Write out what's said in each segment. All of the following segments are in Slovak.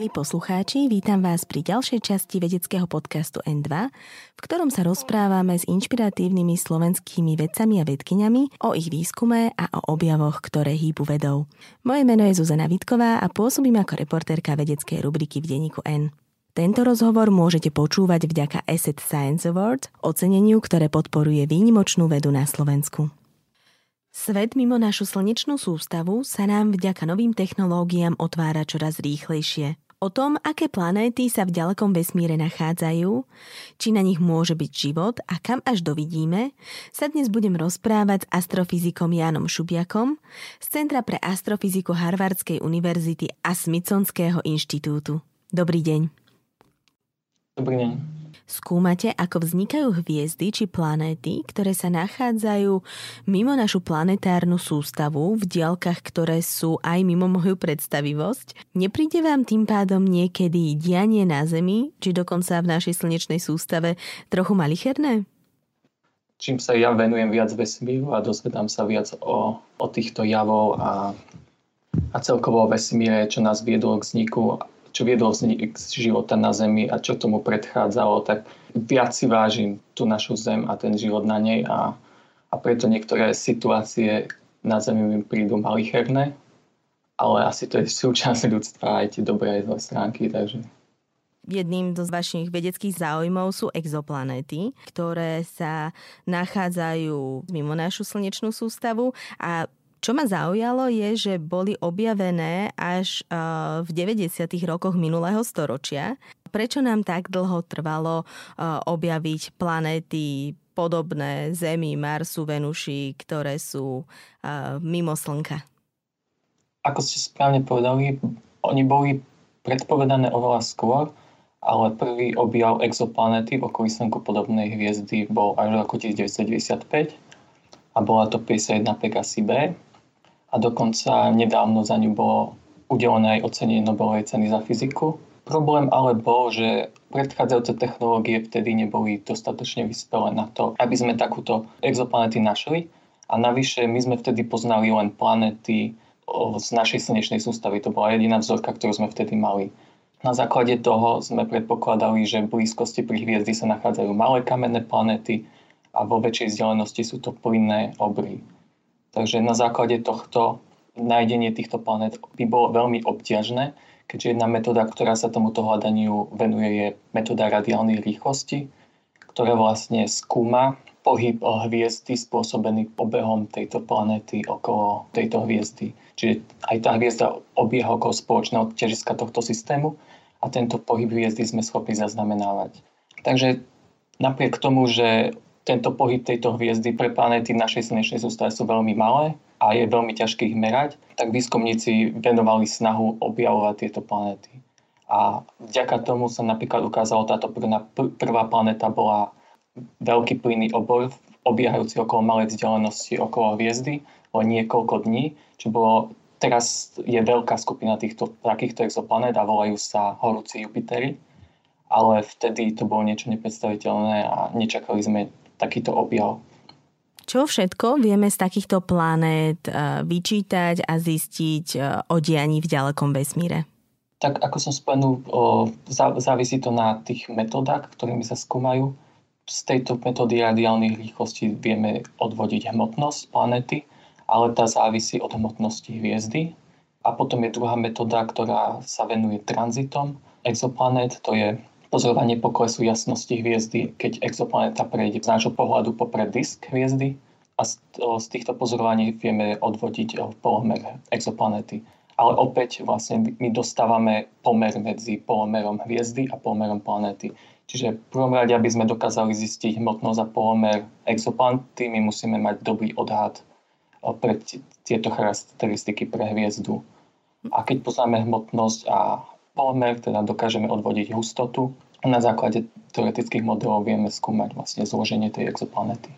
Milí poslucháči, vítam vás pri ďalšej časti vedeckého podcastu N2, v ktorom sa rozprávame s inšpiratívnymi slovenskými vedcami a vedkyňami o ich výskume a o objavoch, ktoré hýbu vedou. Moje meno je Zuzana Vitková a pôsobím ako reportérka vedeckej rubriky v denníku N. Tento rozhovor môžete počúvať vďaka Asset Science Award, oceneniu, ktoré podporuje výnimočnú vedu na Slovensku. Svet mimo našu slnečnú sústavu sa nám vďaka novým technológiám otvára čoraz rýchlejšie. O tom, aké planéty sa v ďalekom vesmíre nachádzajú, či na nich môže byť život a kam až dovidíme, sa dnes budem rozprávať s astrofyzikom Jánom Šubiakom z Centra pre astrofyziku Harvardskej univerzity a Smithsonského inštitútu. Dobrý deň. Dobrý deň. Skúmate, ako vznikajú hviezdy či planéty, ktoré sa nachádzajú mimo našu planetárnu sústavu, v diaľkach, ktoré sú aj mimo moju predstavivosť. Nepríde vám tým pádom niekedy dianie na Zemi, či dokonca v našej slnečnej sústave, trochu malicherné? Čím sa ja venujem viac vesmíru a dozvedám sa viac o, o týchto javov a, a celkovo o vesmíre, čo nás viedlo k vzniku čo viedlo vznik života na Zemi a čo tomu predchádzalo, tak viac si vážim tú našu Zem a ten život na nej a, a preto niektoré situácie na Zemi mi prídu malicherné, ale asi to je súčasť ľudstva aj tie dobré zlé stránky, takže. Jedným z vašich vedeckých záujmov sú exoplanéty, ktoré sa nachádzajú mimo našu slnečnú sústavu a čo ma zaujalo je, že boli objavené až v 90. rokoch minulého storočia. Prečo nám tak dlho trvalo objaviť planéty podobné Zemi, Marsu, Venuši, ktoré sú mimo Slnka? Ako ste správne povedali, oni boli predpovedané oveľa skôr, ale prvý objav exoplanéty v okolí Slnku podobnej hviezdy bol až v roku 1995 a bola to 51 Pegasi B a dokonca nedávno za ňu bolo udelené aj ocenenie Nobelovej ceny za fyziku. Problém ale bol, že predchádzajúce technológie vtedy neboli dostatočne vyspelé na to, aby sme takúto exoplanety našli. A navyše my sme vtedy poznali len planety z našej slnečnej sústavy. To bola jediná vzorka, ktorú sme vtedy mali. Na základe toho sme predpokladali, že v blízkosti pri hviezdy sa nachádzajú malé kamenné planety a vo väčšej vzdialenosti sú to plynné obry. Takže na základe tohto nájdenie týchto planét by bolo veľmi obťažné, keďže jedna metóda, ktorá sa tomuto hľadaniu venuje, je metóda radiálnej rýchlosti, ktorá vlastne skúma pohyb hviezdy spôsobený obehom tejto planéty okolo tejto hviezdy. Čiže aj tá hviezda obieha okolo spoločného ťažiska tohto systému a tento pohyb hviezdy sme schopní zaznamenávať. Takže napriek tomu, že tento pohyb tejto hviezdy pre planéty našej slnečnej sústave sú veľmi malé a je veľmi ťažké ich merať, tak výskumníci venovali snahu objavovať tieto planéty. A vďaka tomu sa napríklad ukázalo, táto prvá, planéta bola veľký plynný obor, obiehajúci okolo malej vzdialenosti okolo hviezdy, len niekoľko dní, čo bolo teraz je veľká skupina týchto takýchto exoplanét a volajú sa horúci Jupitery, ale vtedy to bolo niečo nepredstaviteľné a nečakali sme takýto objav. Čo všetko vieme z takýchto planét eh, vyčítať a zistiť eh, o dianí v ďalekom vesmíre? Tak ako som spomenul, závisí to na tých metodách, ktorými sa skúmajú. Z tejto metódy radiálnych rýchlostí vieme odvodiť hmotnosť planéty, ale tá závisí od hmotnosti hviezdy. A potom je druhá metóda, ktorá sa venuje tranzitom exoplanét, to je pozorovanie poklesu jasnosti hviezdy, keď exoplanéta prejde z nášho pohľadu popred disk hviezdy a z, týchto pozorovaní vieme odvodiť polomer exoplanéty. Ale opäť vlastne my dostávame pomer medzi polomerom hviezdy a polomerom planéty. Čiže v prvom rade, aby sme dokázali zistiť hmotnosť a polomer exoplanety, my musíme mať dobrý odhad pre tieto charakteristiky pre hviezdu. A keď poznáme hmotnosť a pomer, teda dokážeme odvodiť hustotu na základe teoretických modelov vieme skúmať vlastne zloženie tej exoplanety.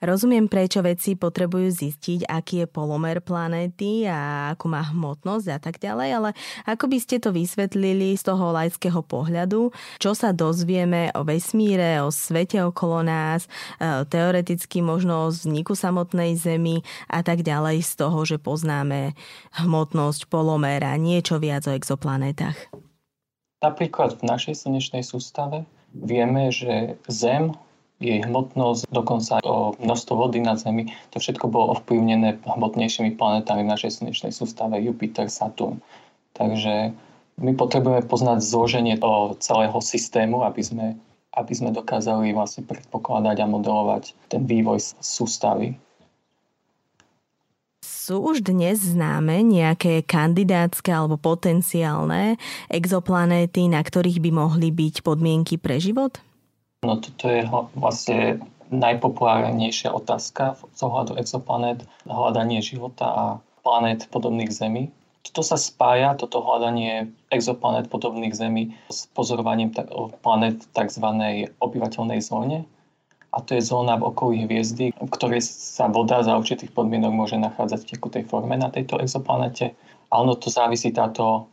Rozumiem, prečo vedci potrebujú zistiť, aký je polomer planéty a akú má hmotnosť a tak ďalej, ale ako by ste to vysvetlili z toho laického pohľadu, čo sa dozvieme o vesmíre, o svete okolo nás, e, teoreticky možno o vzniku samotnej Zemi a tak ďalej z toho, že poznáme hmotnosť, polomer a niečo viac o exoplanetách. Napríklad v našej slnečnej sústave vieme, že Zem jej hmotnosť, dokonca o množstvo vody na Zemi. To všetko bolo ovplyvnené hmotnejšími planetami v našej slnečnej sústave Jupiter, Saturn. Takže my potrebujeme poznať zloženie celého systému, aby sme, aby sme dokázali vlastne predpokladať a modelovať ten vývoj sústavy. Sú už dnes známe nejaké kandidátske alebo potenciálne exoplanéty, na ktorých by mohli byť podmienky pre život? No toto je vlastne najpopulárnejšia otázka z ohľadu exoplanet, hľadanie života a planét podobných Zemi. Toto sa spája, toto hľadanie exoplanet podobných Zemi s pozorovaním planet v tzv. obyvateľnej zóne. A to je zóna v okolí hviezdy, v ktorej sa voda za určitých podmienok môže nachádzať v tekutej forme na tejto exoplanete. A ono to závisí táto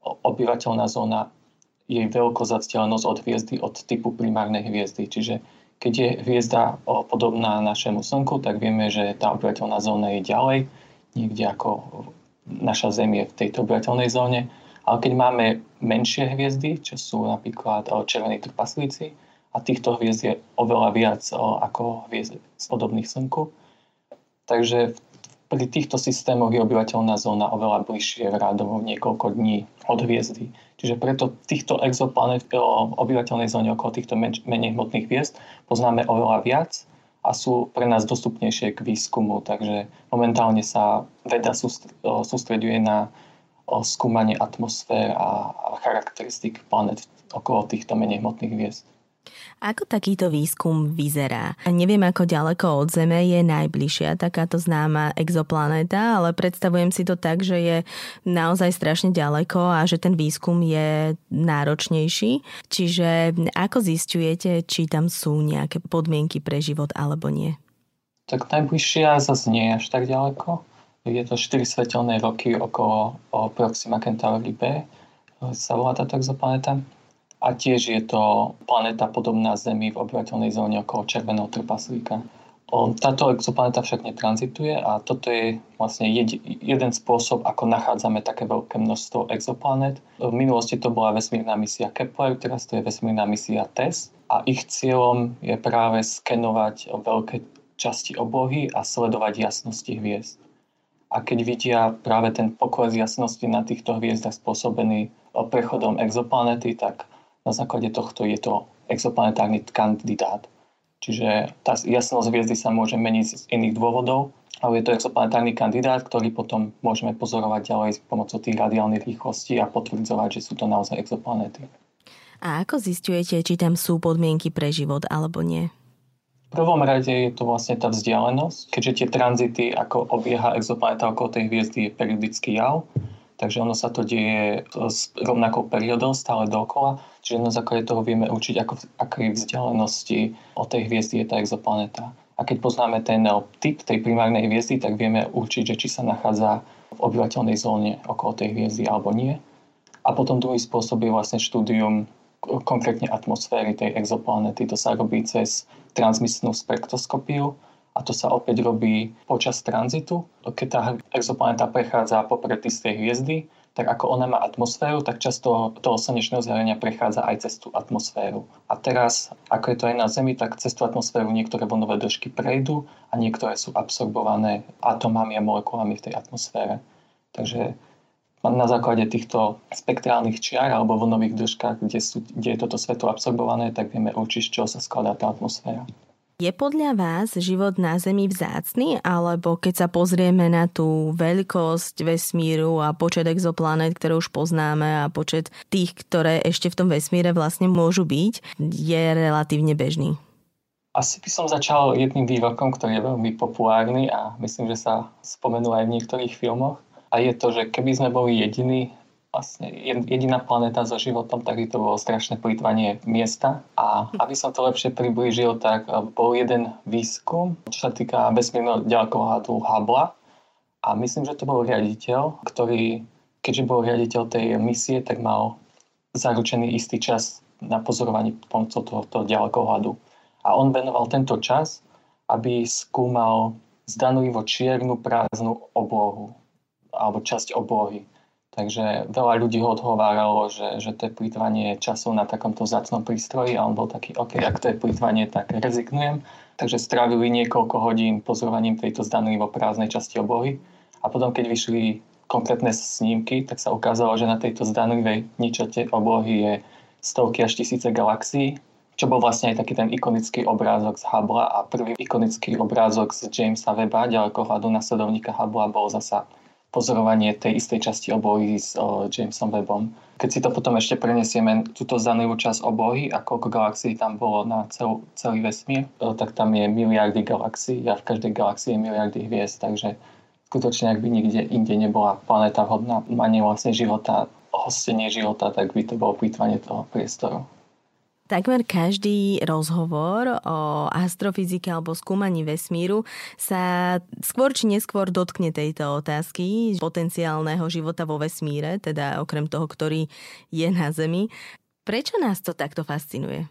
obyvateľná zóna jej veľkosť a vzdialenosť od hviezdy od typu primárnej hviezdy. Čiže keď je hviezda podobná našemu Slnku, tak vieme, že tá obyvateľná zóna je ďalej, niekde ako naša Zem je v tejto obyvateľnej zóne. Ale keď máme menšie hviezdy, čo sú napríklad červení trpaslíci, a týchto hviezd je oveľa viac ako hviezd z podobných Slnku, takže pri týchto systémoch je obyvateľná zóna oveľa bližšie rádovo niekoľko dní od hviezdy. Čiže preto týchto exoplanet v obyvateľnej zóne okolo týchto menej hmotných hviezd poznáme oveľa viac a sú pre nás dostupnejšie k výskumu. Takže momentálne sa veda sústreduje na skúmanie atmosfér a charakteristik planet okolo týchto menej hmotných hviezd. Ako takýto výskum vyzerá? Neviem, ako ďaleko od Zeme je najbližšia takáto známa exoplanéta, ale predstavujem si to tak, že je naozaj strašne ďaleko a že ten výskum je náročnejší. Čiže ako zistujete, či tam sú nejaké podmienky pre život alebo nie? Tak najbližšia zase nie je až tak ďaleko. Je to 4 svetelné roky okolo Proxima Centauri B, sa volá táto exoplanéta a tiež je to planéta podobná Zemi v obyvateľnej zóne okolo červeného trpaslíka. Táto exoplaneta však netranzituje a toto je vlastne jeden spôsob, ako nachádzame také veľké množstvo exoplanet. V minulosti to bola vesmírna misia Kepler, teraz to je vesmírna misia TESS a ich cieľom je práve skenovať veľké časti oblohy a sledovať jasnosti hviezd. A keď vidia práve ten pokles jasnosti na týchto hviezdach spôsobený prechodom exoplanety, tak na základe tohto je to exoplanetárny kandidát. Čiže tá jasnosť hviezdy sa môže meniť z iných dôvodov, ale je to exoplanetárny kandidát, ktorý potom môžeme pozorovať ďalej pomocou tých radiálnych rýchlostí a potvrdzovať, že sú to naozaj exoplanety. A ako zistujete, či tam sú podmienky pre život alebo nie? V prvom rade je to vlastne tá vzdialenosť, keďže tie tranzity, ako obieha exoplaneta okolo tej hviezdy, je periodický jav, takže ono sa to deje s rovnakou periodou stále dokola, čiže na základe toho vieme určiť, ako, akej vzdialenosti od tej hviezdy je tá exoplaneta. A keď poznáme ten typ tej primárnej hviezdy, tak vieme určiť, že či sa nachádza v obyvateľnej zóne okolo tej hviezdy alebo nie. A potom druhý spôsob je vlastne štúdium konkrétne atmosféry tej exoplanety. To sa robí cez transmisnú spektroskopiu, a to sa opäť robí počas tranzitu. Keď tá exoplaneta prechádza popred istej hviezdy, tak ako ona má atmosféru, tak často toho slnečného zjarenia prechádza aj cez tú atmosféru. A teraz, ako je to aj na Zemi, tak cez tú atmosféru niektoré vlnové dĺžky prejdú a niektoré sú absorbované atomami a molekulami v tej atmosfére. Takže na základe týchto spektrálnych čiar alebo vlnových dĺžkach, kde, sú, kde je toto svetlo absorbované, tak vieme určiť, z čoho sa skladá tá atmosféra. Je podľa vás život na Zemi vzácný, alebo keď sa pozrieme na tú veľkosť vesmíru a počet exoplanet, ktoré už poznáme a počet tých, ktoré ešte v tom vesmíre vlastne môžu byť, je relatívne bežný? Asi by som začal jedným výrokom, ktorý je veľmi populárny a myslím, že sa spomenul aj v niektorých filmoch. A je to, že keby sme boli jediní vlastne jediná planéta so životom, tak to bolo strašné plýtvanie miesta. A aby som to lepšie priblížil, tak bol jeden výskum, čo sa týka vesmírneho ďalekohľadu Hubble. A myslím, že to bol riaditeľ, ktorý, keďže bol riaditeľ tej misie, tak mal zaručený istý čas na pozorovanie pomocou tohoto ďalekohľadu. A on venoval tento čas, aby skúmal zdanlivo čiernu prázdnu oblohu alebo časť oblohy. Takže veľa ľudí ho odhováralo, že, že to je plýtvanie času na takomto zácnom prístroji a on bol taký, OK, ak to je plýtvanie, tak rezignujem. Takže strávili niekoľko hodín pozorovaním tejto zdanlivo prázdnej časti oblohy a potom, keď vyšli konkrétne snímky, tak sa ukázalo, že na tejto zdanlivej ničote oblohy je stovky až tisíce galaxií, čo bol vlastne aj taký ten ikonický obrázok z Hubble a prvý ikonický obrázok z Jamesa Weba, ďalekohľadu nasledovníka Hubble bol zasa pozorovanie tej istej časti oblohy s o, Jamesom Webbom. Keď si to potom ešte prenesieme, túto zanlivú časť oblohy a koľko galaxií tam bolo na cel, celý vesmír, o, tak tam je miliardy galaxií a v každej galaxii je miliardy hviezd, takže skutočne, ak by nikde inde nebola planéta vhodná manie vlastne života, hostenie života, tak by to bolo plýtvanie toho priestoru. Takmer každý rozhovor o astrofyzike alebo skúmaní vesmíru sa skôr či neskôr dotkne tejto otázky potenciálneho života vo vesmíre, teda okrem toho, ktorý je na Zemi. Prečo nás to takto fascinuje?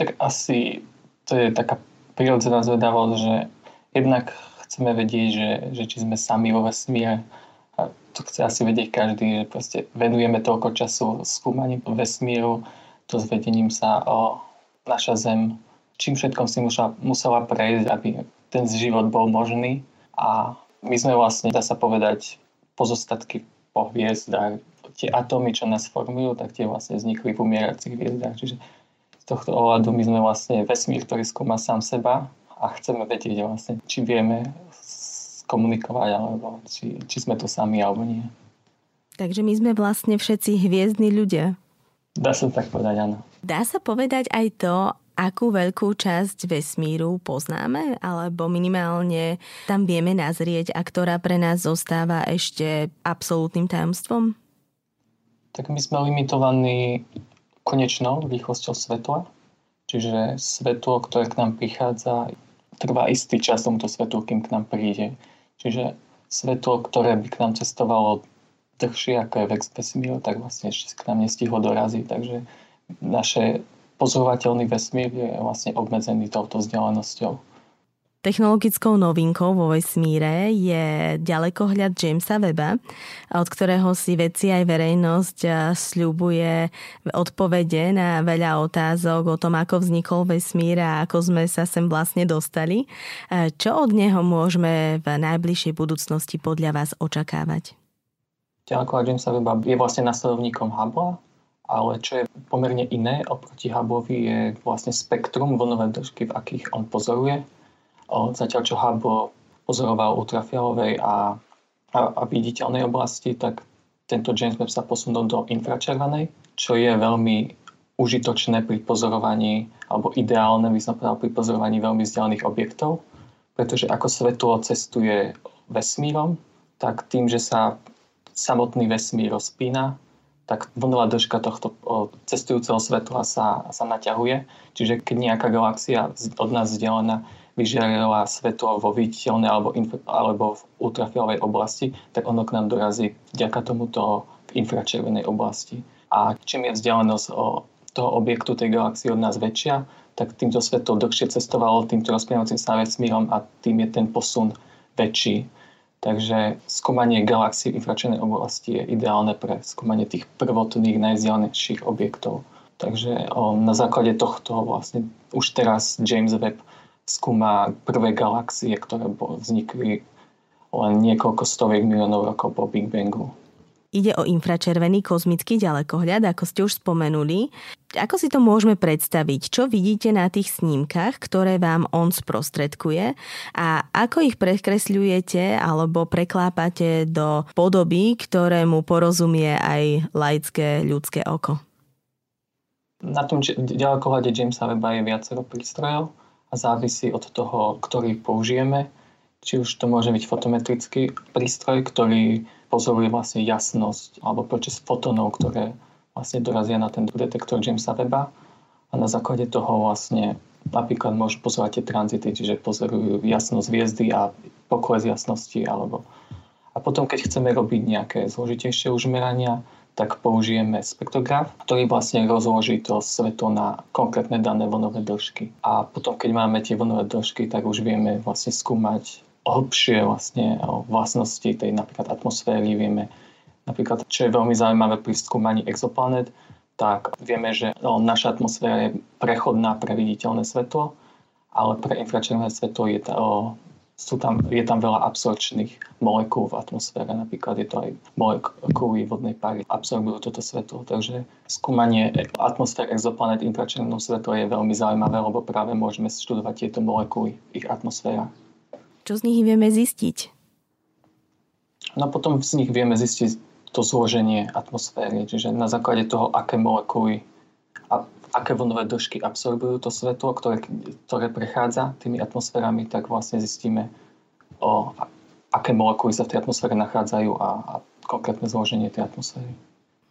Tak asi to je taká prirodzená zvedavosť, že jednak chceme vedieť, že, že či sme sami vo vesmíre, a to chce asi vedieť každý, že proste venujeme toľko času skúmaním vesmíru, dozvedením sa o naša Zem, čím všetkom si musela, musela prejsť, aby ten život bol možný. A my sme vlastne, dá sa povedať, pozostatky po hviezdách. Tie atómy, čo nás formujú, tak tie vlastne vznikli v umieracích hviezdách. Čiže z tohto ohľadu my sme vlastne vesmír, ktorý skúma sám seba a chceme vedieť vlastne, či vieme komunikovať, alebo či, či sme to sami, alebo nie. Takže my sme vlastne všetci hviezdni ľudia. Dá sa tak povedať, áno. Dá sa povedať aj to, akú veľkú časť vesmíru poznáme, alebo minimálne tam vieme nazrieť a ktorá pre nás zostáva ešte absolútnym tajomstvom? Tak my sme limitovaní konečnou rýchlosťou svetla, čiže svetlo, ktoré k nám prichádza, trvá istý čas tomuto svetlu, kým k nám príde. Čiže svetlo, ktoré by k nám cestovalo dlhšie ako je vex vesmíru, tak vlastne ešte k nám nestihlo doraziť. Takže naše pozorovateľný vesmír je vlastne obmedzený touto vzdialenosťou. Technologickou novinkou vo vesmíre je ďalekohľad Jamesa Weba, od ktorého si vedci aj verejnosť sľubuje odpovede na veľa otázok o tom, ako vznikol vesmír a ako sme sa sem vlastne dostali. Čo od neho môžeme v najbližšej budúcnosti podľa vás očakávať? Ďaleko Jamesa Weba je vlastne nasledovníkom Hubble, ale čo je pomerne iné oproti Hubbleovi je vlastne spektrum vlnové dĺžky, v akých on pozoruje. Zatiaľ, čo Hubble pozoroval ultrafialovej a, a, a viditeľnej oblasti, tak tento James Webb sa posunul do infračervenej, čo je veľmi užitočné pri pozorovaní, alebo ideálne by som povedal pri pozorovaní veľmi vzdialených objektov, pretože ako svetlo cestuje vesmírom, tak tým, že sa samotný vesmír rozpína, tak vlnová dĺžka tohto cestujúceho svetla sa, sa naťahuje. Čiže keď nejaká galaxia od nás vzdialená vyžiarila svetlo vo viditeľnej alebo, alebo v ultrafialovej oblasti, tak ono k nám dorazí vďaka tomuto v infračervenej oblasti. A čím je vzdialenosť toho objektu tej galaxie od nás väčšia, tak týmto svetlo dlhšie cestovalo týmto rozpínajúcim sa vesmírom a tým je ten posun väčší. Takže skúmanie galaxií v infračervenej oblasti je ideálne pre skúmanie tých prvotných najvzdialenejších objektov. Takže na základe tohto vlastne už teraz James Webb skúma prvé galaxie, ktoré vznikli len niekoľko stoviek miliónov rokov po Big Bangu. Ide o infračervený kozmický ďalekohľad, ako ste už spomenuli. Ako si to môžeme predstaviť? Čo vidíte na tých snímkach, ktoré vám on sprostredkuje a ako ich prekresľujete alebo preklápate do podoby, ktorému porozumie aj laické ľudské oko? Na tom ďalekohľade Jamesa Weba je viacero prístrojov a závisí od toho, ktorý použijeme. Či už to môže byť fotometrický prístroj, ktorý pozoruje vlastne jasnosť alebo počas fotónov, ktoré vlastne dorazia na ten detektor Jamesa Weba a na základe toho vlastne napríklad môžu pozorovať tie tranzity, čiže pozorujú jasnosť hviezdy a pokles jasnosti alebo a potom, keď chceme robiť nejaké zložitejšie užmerania, tak použijeme spektrograf, ktorý vlastne rozloží to svetlo na konkrétne dané vlnové dĺžky. A potom, keď máme tie vlnové dĺžky, tak už vieme vlastne skúmať hlbšie vlastne vlastnosti tej napríklad atmosféry. Vieme napríklad, čo je veľmi zaujímavé pri skúmaní exoplanet, tak vieme, že naša atmosféra je prechodná pre viditeľné svetlo, ale pre infračervené svetlo je to sú tam, je tam veľa absorčných molekúl v atmosfére, napríklad je to aj molekuly vodnej pary, absorbujú toto svetlo. Takže skúmanie atmosféry exoplanet infračervenou svetlo je veľmi zaujímavé, lebo práve môžeme študovať tieto molekuly v ich atmosférach. Čo z nich vieme zistiť? No potom z nich vieme zistiť to zloženie atmosféry, čiže na základe toho, aké molekuly a aké vlnové dĺžky absorbujú to svetlo, ktoré, ktoré prechádza tými atmosférami, tak vlastne zistíme, o, aké molekuly sa v tej atmosfére nachádzajú a, a konkrétne zloženie tej atmosféry.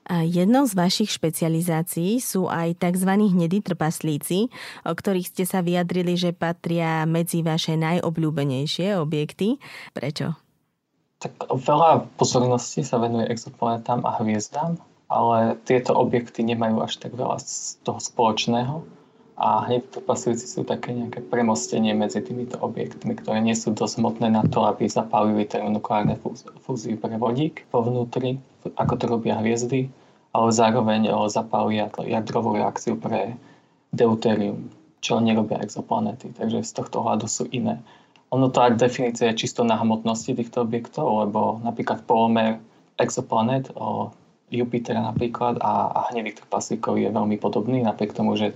Jednou z vašich špecializácií sú aj tzv. hnedí trpaslíci, o ktorých ste sa vyjadrili, že patria medzi vaše najobľúbenejšie objekty. Prečo? Tak veľa pozornosti sa venuje exoplanetám a hviezdám ale tieto objekty nemajú až tak veľa z toho spoločného a hneď trpaslíci sú také nejaké premostenie medzi týmito objektmi, ktoré nie sú dosť hmotné na to, aby zapálili termonukleárne fúziu pre vodík vo vnútri, ako to robia hviezdy, ale zároveň zapália jadrovú reakciu pre deuterium, čo nerobia exoplanety. Takže z tohto hľadu sú iné. Ono aj definícia je čisto na hmotnosti týchto objektov, lebo napríklad polomer exoplanet Jupitera napríklad a, a hnedý trpaslíkov je veľmi podobný, napriek tomu, že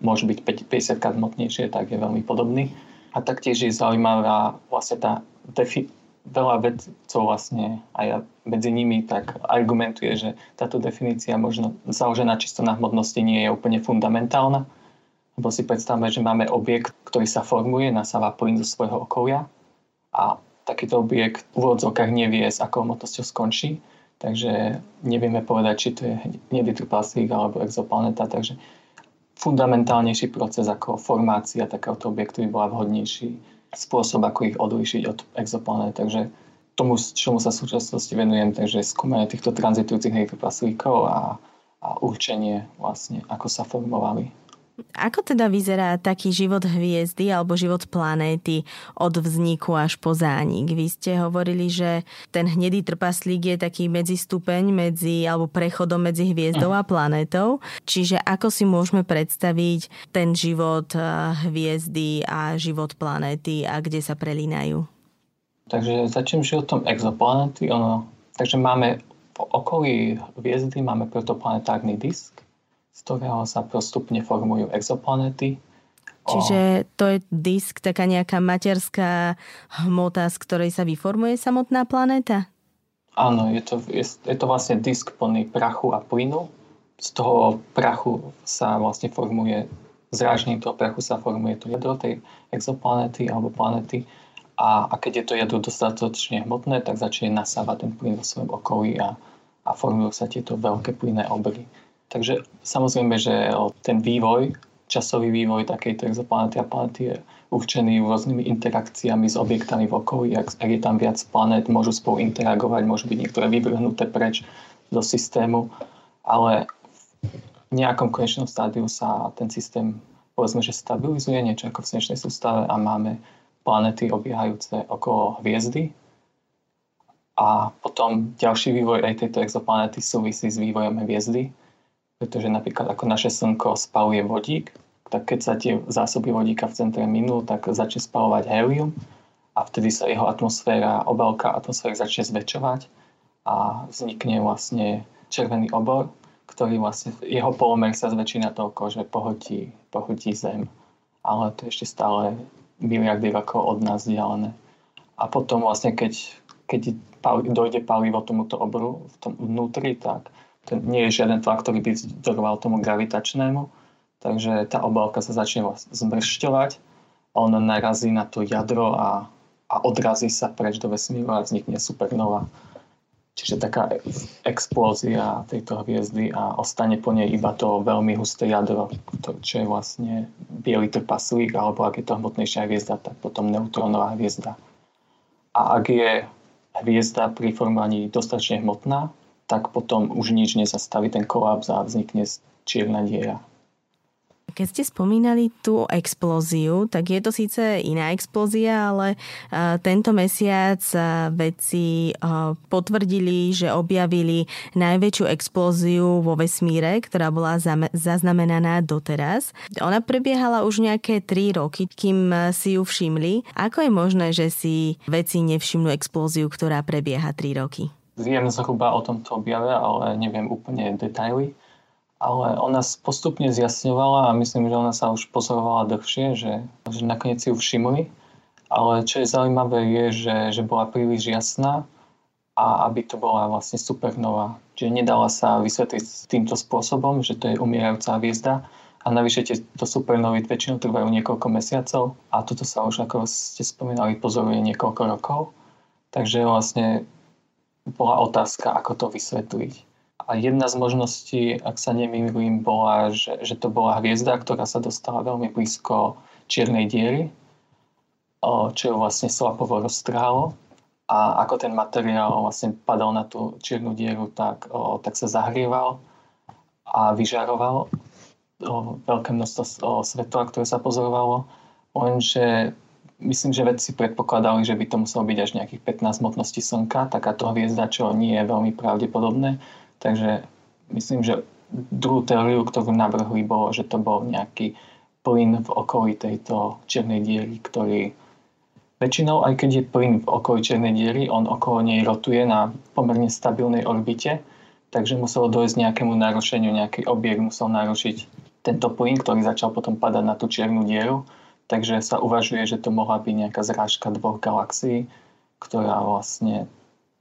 môže byť 50 krát hmotnejšie, tak je veľmi podobný. A taktiež je zaujímavá vlastne tá defi- veľa vedcov vlastne aj medzi nimi tak argumentuje, že táto definícia možno založená čisto na hmotnosti nie je úplne fundamentálna. Lebo si predstavme, že máme objekt, ktorý sa formuje, nasáva plyn zo svojho okolia a takýto objekt v úvodzovkách nevie, s akou hmotnosťou skončí Takže nevieme povedať, či to je hnedý trpaslík alebo exoplaneta, takže fundamentálnejší proces ako formácia takéhoto objektu by bola vhodnejší spôsob, ako ich odlíšiť od exoplanet. Takže tomu, čomu sa v súčasnosti venujem, takže skúmanie týchto tranzitujúcich trpaslíkov a, a určenie vlastne, ako sa formovali. Ako teda vyzerá taký život hviezdy alebo život planéty od vzniku až po zánik? Vy ste hovorili, že ten hnedý trpaslík je taký medzistupeň medzi, alebo prechodom medzi hviezdou a planétou. Čiže ako si môžeme predstaviť ten život eh, hviezdy a život planéty a kde sa prelínajú? Takže začnem životom exoplanéty. Ono, takže máme v okolí hviezdy máme protoplanetárny disk, z ktorého sa postupne formujú exoplanety. Čiže to je disk, taká nejaká materská hmota, z ktorej sa vyformuje samotná planéta? Áno, je to, je, je to vlastne disk plný prachu a plynu. Z toho prachu sa vlastne formuje, zrážním toho prachu sa formuje to jadro tej exoplanety alebo planety. A, a keď je to jadro dostatočne hmotné, tak začne nasávať ten plyn vo svojom okolí a, a formujú sa tieto veľké plynné obry. Takže samozrejme, že ten vývoj, časový vývoj takejto exoplanety a planety je určený rôznymi interakciami s objektami v okolí. Ak, ak je tam viac planét, môžu spolu interagovať, môžu byť niektoré vyvrhnuté preč do systému, ale v nejakom konečnom stádiu sa ten systém povedzme, že stabilizuje niečo ako v slnečnej sústave a máme planety obiehajúce okolo hviezdy. A potom ďalší vývoj aj tejto exoplanety súvisí s vývojom hviezdy pretože napríklad ako naše Slnko spaluje vodík, tak keď sa tie zásoby vodíka v centre minú, tak začne spalovať helium a vtedy sa jeho atmosféra, obálka atmosféry začne zväčšovať a vznikne vlastne červený obor, ktorý vlastne, jeho polomer sa zväčší na toľko, že pohodí, pohodí Zem. Ale to je ešte stále miliardy rokov od nás vzdialené. A potom vlastne, keď, keď dojde palivo tomuto oboru v tom vnútri, tak to nie je žiaden tlak, ktorý by vzdoroval tomu gravitačnému, takže tá obálka sa začne zmršťovať a narazí na to jadro a, a odrazí sa preč do vesmíru a vznikne supernova. Čiže taká explózia tejto hviezdy a ostane po nej iba to veľmi husté jadro, čo je vlastne biely trpaslík, alebo ak je to hmotnejšia hviezda, tak potom neutrónová hviezda. A ak je hviezda pri formovaní dostatočne hmotná, tak potom už nič nezastaví ten kolaps a vznikne čierna diera. Keď ste spomínali tú explóziu, tak je to síce iná explózia, ale tento mesiac vedci potvrdili, že objavili najväčšiu explóziu vo vesmíre, ktorá bola zaznamenaná doteraz. Ona prebiehala už nejaké 3 roky, kým si ju všimli. Ako je možné, že si vedci nevšimnú explóziu, ktorá prebieha 3 roky? Viem zhruba o tomto objave, ale neviem úplne detaily ale ona postupne zjasňovala a myslím, že ona sa už pozorovala dlhšie, že, že nakoniec si ju všimli. Ale čo je zaujímavé je, že, že bola príliš jasná a aby to bola vlastne supernova. Čiže nedala sa vysvetliť týmto spôsobom, že to je umierajúca hviezda a navyše tieto supernovy väčšinou trvajú niekoľko mesiacov a toto sa už, ako ste spomínali, pozoruje niekoľko rokov. Takže vlastne bola otázka, ako to vysvetliť. A jedna z možností, ak sa nemýlim, bola, že, že to bola hviezda, ktorá sa dostala veľmi blízko čiernej diery, čo ju vlastne slapovo roztrhalo. A ako ten materiál vlastne padal na tú čiernu dieru, tak, tak sa zahrieval a vyžaroval veľké množstvo svetla, ktoré sa pozorovalo. Lenže myslím, že vedci predpokladali, že by to muselo byť až nejakých 15 hmotností slnka, takáto hviezda, čo nie je veľmi pravdepodobné. Takže myslím, že druhú teóriu, ktorú navrhli, bolo, že to bol nejaký plyn v okolí tejto čiernej diery, ktorý väčšinou, aj keď je plyn v okolí čiernej diery, on okolo nej rotuje na pomerne stabilnej orbite, takže muselo dojsť nejakému narušeniu, nejaký objekt musel narušiť tento plyn, ktorý začal potom padať na tú čiernu dieru, takže sa uvažuje, že to mohla byť nejaká zrážka dvoch galaxií, ktorá vlastne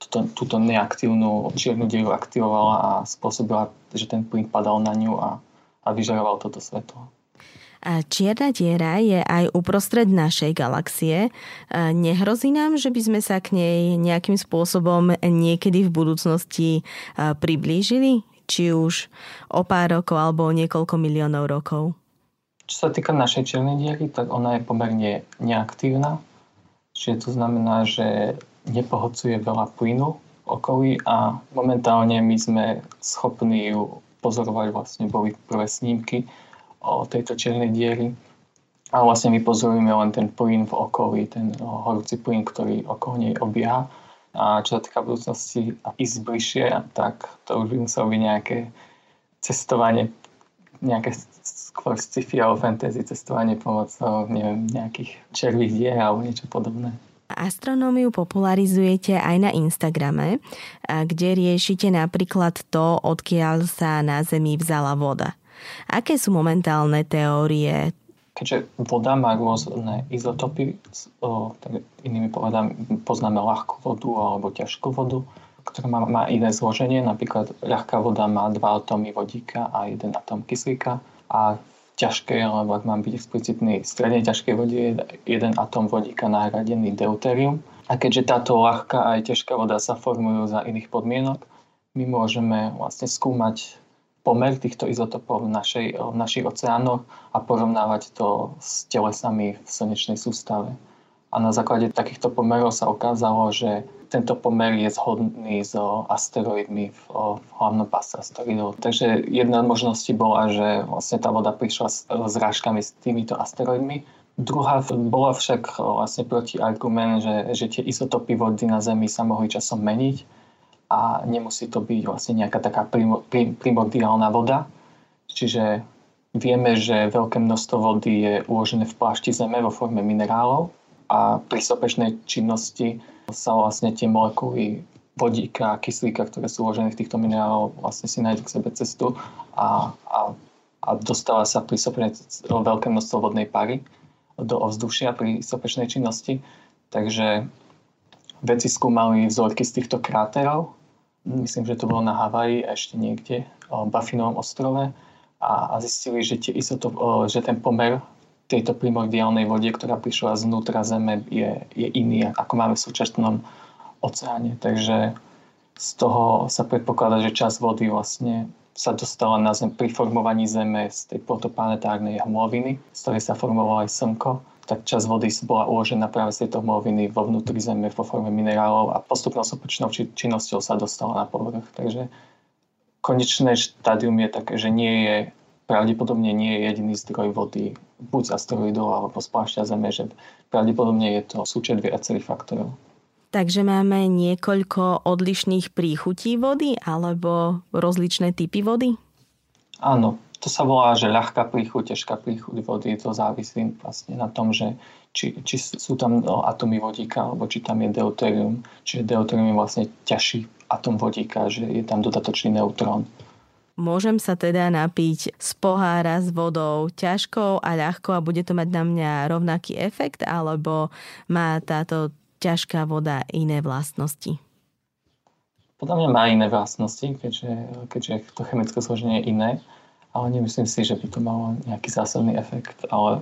túto, túto neaktívnu čiernu dieru aktivovala a spôsobila, že ten plyn padal na ňu a, a vyžaroval toto svetlo. A čierna diera je aj uprostred našej galaxie. Nehrozí nám, že by sme sa k nej nejakým spôsobom niekedy v budúcnosti priblížili? Či už o pár rokov alebo o niekoľko miliónov rokov? Čo sa týka našej čiernej diery, tak ona je pomerne neaktívna. Čiže to znamená, že nepohodcuje veľa plynu v okolí a momentálne my sme schopní ju pozorovať, vlastne boli prvé snímky o tejto čiernej diery a vlastne my pozorujeme len ten plyn v okolí, ten horúci plyn, ktorý okolo nej obieha. A čo sa týka budúcnosti a ísť bližšie, tak to už by muselo byť nejaké cestovanie, nejaké skôr sci-fi alebo fantasy cestovanie pomocou neviem, nejakých červých dier alebo niečo podobné. Astronómiu popularizujete aj na Instagrame, kde riešite napríklad to, odkiaľ sa na Zemi vzala voda. Aké sú momentálne teórie? Keďže voda má rôzne izotopy, tak inými povedami poznáme ľahkú vodu alebo ťažkú vodu, ktorá má, má iné zloženie. Napríklad ľahká voda má dva atómy vodíka a jeden atóm kyslíka a ťažkej, alebo ak mám byť explicitný, v stredne ťažkej vode je jeden atóm vodíka nahradený deuterium. A keďže táto ľahká aj ťažká voda sa formujú za iných podmienok, my môžeme vlastne skúmať pomer týchto izotopov v, našej, v našich oceánoch a porovnávať to s telesami v slnečnej sústave. A na základe takýchto pomerov sa ukázalo, že tento pomer je zhodný so asteroidmi v, v hlavnom pase asteroidov. Takže jedna z možností bola, že vlastne tá voda prišla s, s rážkami s týmito asteroidmi. Druhá bola však vlastne protiargument, že, že tie izotopy vody na Zemi sa mohli časom meniť a nemusí to byť vlastne nejaká taká primordiálna voda. Čiže vieme, že veľké množstvo vody je uložené v plášti Zeme vo forme minerálov a pri sopečnej činnosti sa vlastne tie molekuly vodíka a kyslíka, ktoré sú uložené v týchto minerálov, vlastne si nájdu k sebe cestu a, a, a dostáva sa pri veľké množstvo vodnej pary do ovzdušia pri sopečnej činnosti. Takže vedci skúmali vzorky z týchto kráterov. Myslím, že to bolo na Havaji a ešte niekde, v Baffinovom ostrove a, a zistili, že, tie isotop, že ten pomer tejto primordiálnej vode, ktorá prišla znútra Zeme, je, je iný, ako máme v súčasnom oceáne. Takže Z toho sa predpokladá, že časť vody vlastne sa dostala na Zem pri formovaní Zeme z tej protoplanetárnej hmloviny, z ktorej sa formovalo aj Slnko tak časť vody bola uložená práve z tejto hmoviny vo vnútri Zeme vo forme minerálov a postupnou sopočnou činnosťou sa dostala na povrch. Takže konečné štádium je také, že nie je pravdepodobne nie je jediný zdroj vody buď z asteroidov alebo z plášťa Zeme, že pravdepodobne je to súčet viacerých faktorov. Takže máme niekoľko odlišných príchutí vody alebo rozličné typy vody? Áno, to sa volá, že ľahká príchuť, ťažká príchuť vody, to závislí vlastne na tom, že či, či sú tam no, atomy vodíka, alebo či tam je deuterium. Čiže deuterium je vlastne ťažší atom vodíka, že je tam dodatočný neutrón. Môžem sa teda napiť z pohára s vodou ťažkou a ľahkou a bude to mať na mňa rovnaký efekt, alebo má táto ťažká voda iné vlastnosti? Podľa mňa má iné vlastnosti, keďže, keďže to chemické zloženie je iné ale nemyslím si, že by to malo nejaký zásadný efekt, ale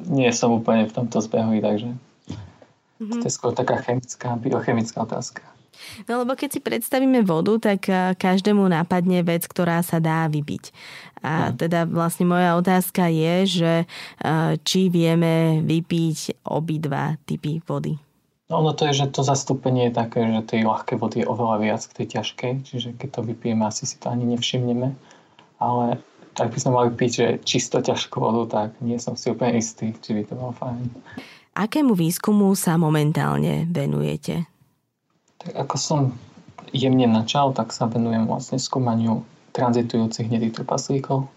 nie som úplne v tomto zbehu, takže mm-hmm. to je skôr taká chemická, biochemická otázka. No lebo keď si predstavíme vodu, tak eh, každému nápadne vec, ktorá sa dá vypiť. A teda vlastne moja otázka je, že eh, či vieme vypiť obidva typy vody. No ono to je, že to zastúpenie je také, že tej ľahké vody je oveľa viac k tej ťažkej, čiže keď to vypijeme, asi si to ani nevšimneme ale tak by sme mali piť, že čisto ťažkú vodu, tak nie som si úplne istý, či by to bolo fajn. Akému výskumu sa momentálne venujete? Ako som jemne načal, tak sa venujem vlastne skúmaniu tranzitujúcich hnedých trpaslíkov,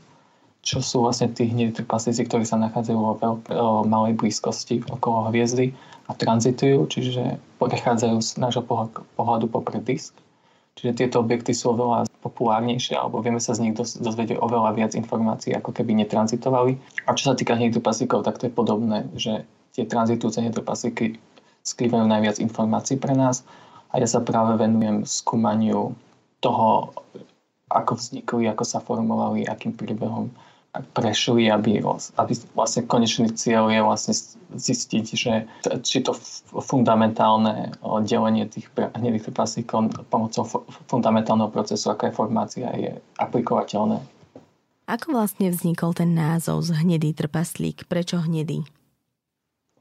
čo sú vlastne tí hnedí trpaslíci, ktorí sa nachádzajú vo o malej blízkosti okolo hviezdy a tranzitujú, čiže prechádzajú z nášho pohľadu popred disk Čiže tieto objekty sú oveľa populárnejšie alebo vieme sa z nich dozvedieť oveľa viac informácií, ako keby netranzitovali. A čo sa týka hydropasíkov, tak to je podobné, že tie tranzitujúce hydropasíky skrývajú najviac informácií pre nás a ja sa práve venujem skúmaniu toho, ako vznikli, ako sa formovali, akým príbehom prešli, aby, aby vlastne konečný cieľ je vlastne zistiť, že či to fundamentálne delenie tých hnedých trpaslíkov pomocou fundamentálneho procesu, aká je formácia, je aplikovateľné. Ako vlastne vznikol ten názov z hnedý trpaslík? Prečo hnedý?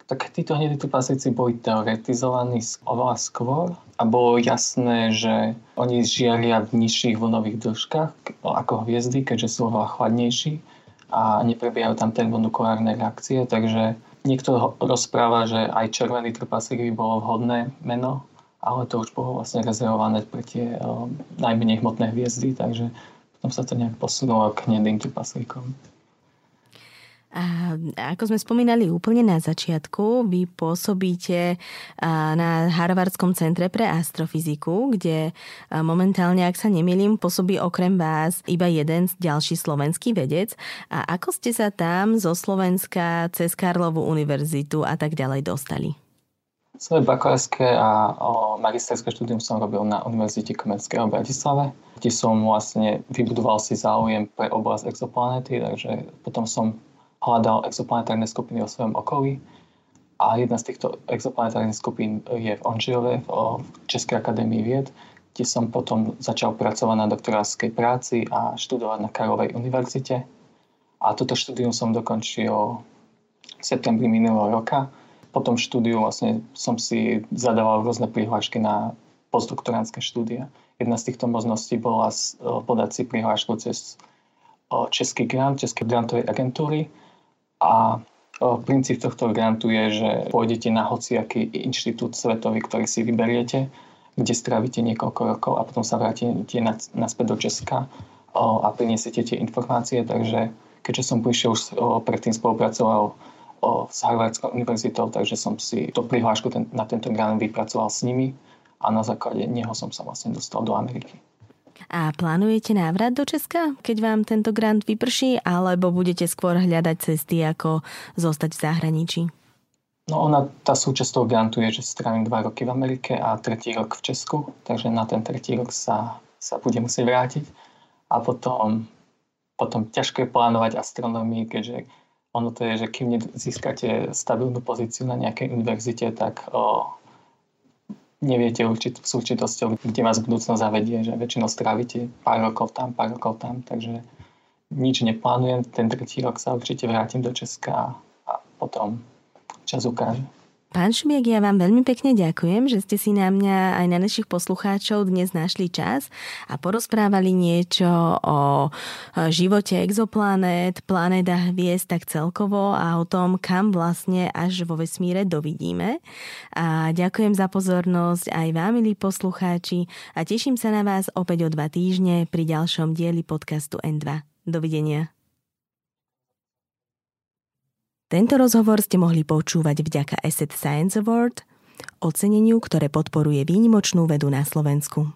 Tak títo hnedí trpaslíci boli teoretizovaní oveľa skôr a bolo jasné, že oni žiaria v nižších vlnových dĺžkach ako hviezdy, keďže sú oveľa chladnejší a neprebiehajú tam termonukulárne reakcie, takže niekto rozpráva, že aj červený trpaslík by bolo vhodné meno, ale to už bolo vlastne rezervované pre tie uh, najmenej hmotné hviezdy, takže potom sa to nejak posunulo k hnedým trpaslíkom. A ako sme spomínali úplne na začiatku, vy pôsobíte na Harvardskom centre pre astrofyziku, kde momentálne, ak sa nemýlim, pôsobí okrem vás iba jeden ďalší slovenský vedec. A ako ste sa tam zo Slovenska cez Karlovú univerzitu a tak ďalej dostali? Svoje bakalárske a magisterské štúdium som robil na Univerzite Komenského v Bratislave, kde som vlastne vybudoval si záujem pre oblasť exoplanety, takže potom som hľadal exoplanetárne skupiny vo svojom okolí a jedna z týchto exoplanetárnych skupín je v Onžilove v Českej akadémii vied, kde som potom začal pracovať na doktorátskej práci a študovať na Karlovej univerzite. A toto štúdium som dokončil v septembri minulého roka. Po tom štúdiu vlastne som si zadával rôzne prihlášky na postdoktoránske štúdia. Jedna z týchto možností bola podať si prihlášku cez Český grant, Českej grantovej agentúry, a princíp tohto grantu je, že pôjdete na hociaký inštitút svetový, ktorý si vyberiete, kde strávite niekoľko rokov a potom sa vrátite naspäť do Česka a prinesiete tie informácie. Takže keďže som prišiel už predtým spolupracoval s Harvardskou univerzitou, takže som si to prihlášku na tento grant vypracoval s nimi a na základe neho som sa vlastne dostal do Ameriky. A plánujete návrat do Česka, keď vám tento grant vyprší, alebo budete skôr hľadať cesty, ako zostať v zahraničí? No ona, tá súčasť toho grantu je, že strávim dva roky v Amerike a tretí rok v Česku, takže na ten tretí rok sa, sa budem musieť vrátiť. A potom, potom ťažko je plánovať astronomii, keďže ono to je, že kým získate stabilnú pozíciu na nejakej univerzite, tak o, neviete určit, s určitosťou, kde vás budúcnosť zavedie, že väčšinou strávite pár rokov tam, pár rokov tam, takže nič neplánujem, ten tretí rok sa určite vrátim do Česka a potom čas ukáže. Pán Šubiek, ja vám veľmi pekne ďakujem, že ste si na mňa aj na našich poslucháčov dnes našli čas a porozprávali niečo o živote exoplanét, planét hviezd tak celkovo a o tom, kam vlastne až vo vesmíre dovidíme. A ďakujem za pozornosť aj vám, milí poslucháči a teším sa na vás opäť o dva týždne pri ďalšom dieli podcastu N2. Dovidenia. Tento rozhovor ste mohli počúvať vďaka Asset Science Award, oceneniu, ktoré podporuje výnimočnú vedu na Slovensku.